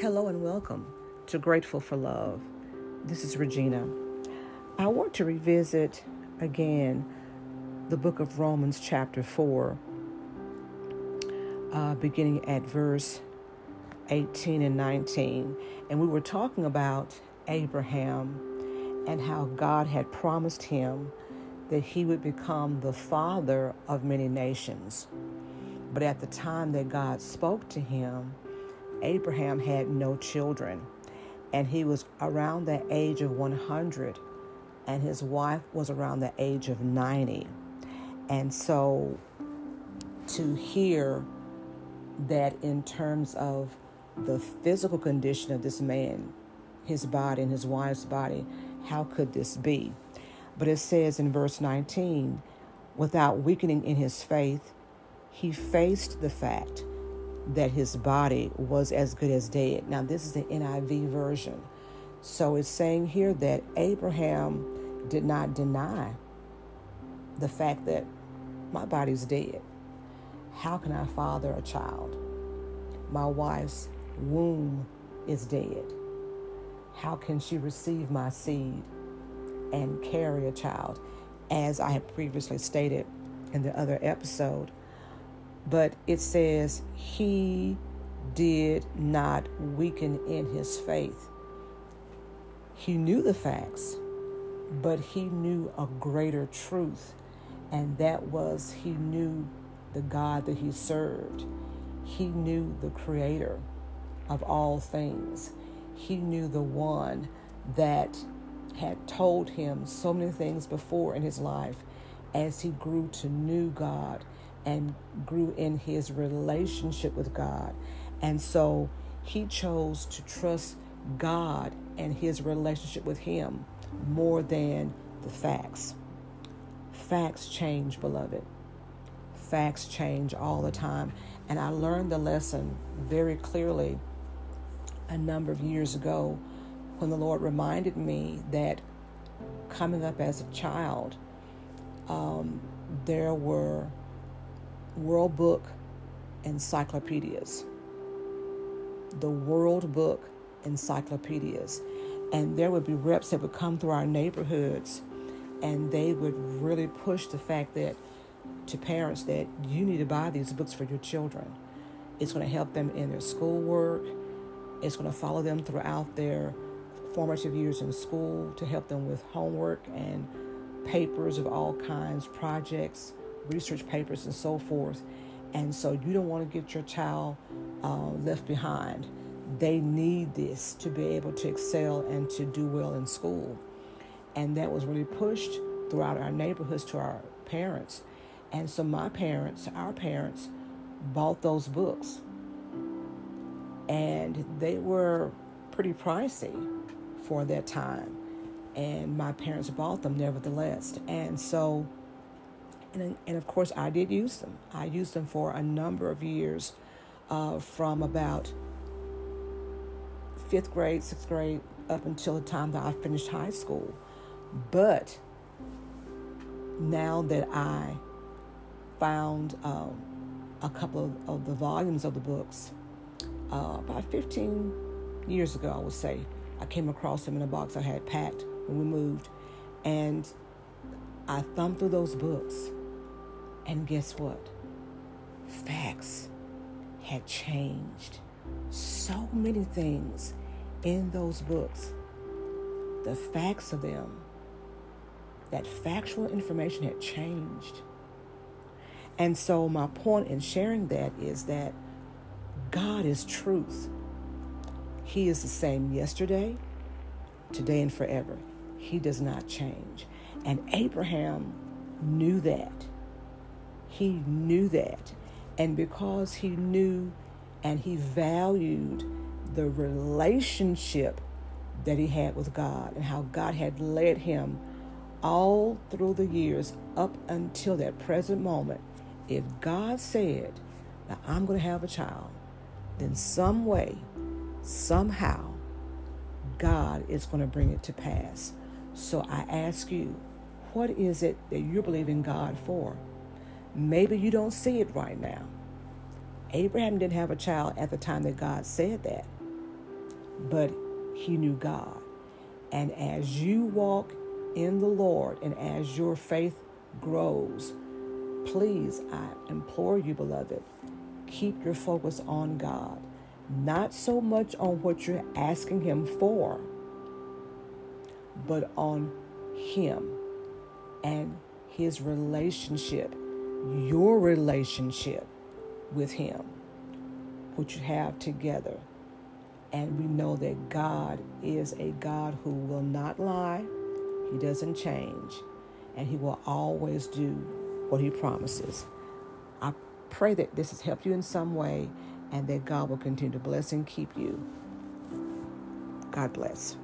Hello and welcome to Grateful for Love. This is Regina. I want to revisit again the book of Romans, chapter 4, uh, beginning at verse 18 and 19. And we were talking about Abraham and how God had promised him that he would become the father of many nations. But at the time that God spoke to him, Abraham had no children, and he was around the age of 100, and his wife was around the age of 90. And so to hear that in terms of the physical condition of this man, his body and his wife's body, how could this be? But it says in verse 19, without weakening in his faith, he faced the fact that his body was as good as dead. Now, this is the NIV version. So it's saying here that Abraham did not deny the fact that my body's dead. How can I father a child? My wife's womb is dead. How can she receive my seed and carry a child? As I had previously stated in the other episode, but it says he did not weaken in his faith. He knew the facts, but he knew a greater truth, and that was he knew the God that he served. He knew the creator of all things. He knew the one that had told him so many things before in his life as he grew to know God and grew in his relationship with God. And so he chose to trust God and his relationship with him more than the facts. Facts change, beloved. Facts change all the time. And I learned the lesson very clearly a number of years ago when the Lord reminded me that coming up as a child, um, there were World Book encyclopedias. The World Book encyclopedias. And there would be reps that would come through our neighborhoods and they would really push the fact that to parents that you need to buy these books for your children. It's going to help them in their schoolwork. It's going to follow them throughout their formative years in school to help them with homework and papers of all kinds, projects, research papers, and so forth. And so you don't want to get your child uh, left behind. They need this to be able to excel and to do well in school. And that was really pushed throughout our neighborhoods to our parents. And so my parents, our parents, bought those books. And they were pretty pricey for that time. And my parents bought them nevertheless. And so and, and of course, I did use them. I used them for a number of years uh, from about fifth grade, sixth grade, up until the time that I finished high school. But now that I found um, a couple of, of, the volumes of the books, uh, about 15 years ago, I would say, I came across them in a box I had packed when we moved. And I thumbed through those books and guess what? Facts had changed. So many things in those books. The facts of them, that factual information had changed. And so, my point in sharing that is that God is truth. He is the same yesterday, today, and forever. He does not change. And Abraham knew that. He knew that. And because he knew and he valued the relationship that he had with God and how God had led him all through the years up until that present moment, if God said that I'm going to have a child, then some way, somehow, God is going to bring it to pass. So I ask you, what is it that you're believing God for? Maybe you don't see it right now. Abraham didn't have a child at the time that God said that. but he knew God. And as you walk in the Lord and as your faith grows, please, I implore you, beloved, keep your focus on God, not so much on what you're asking Him for, but on Him and His relationship, your relationship with Him, which you have together. And we know that God is a God who will not lie, He doesn't change, and He will always do what He promises. I pray that this has helped you in some way and that God will continue to bless and keep you. God bless.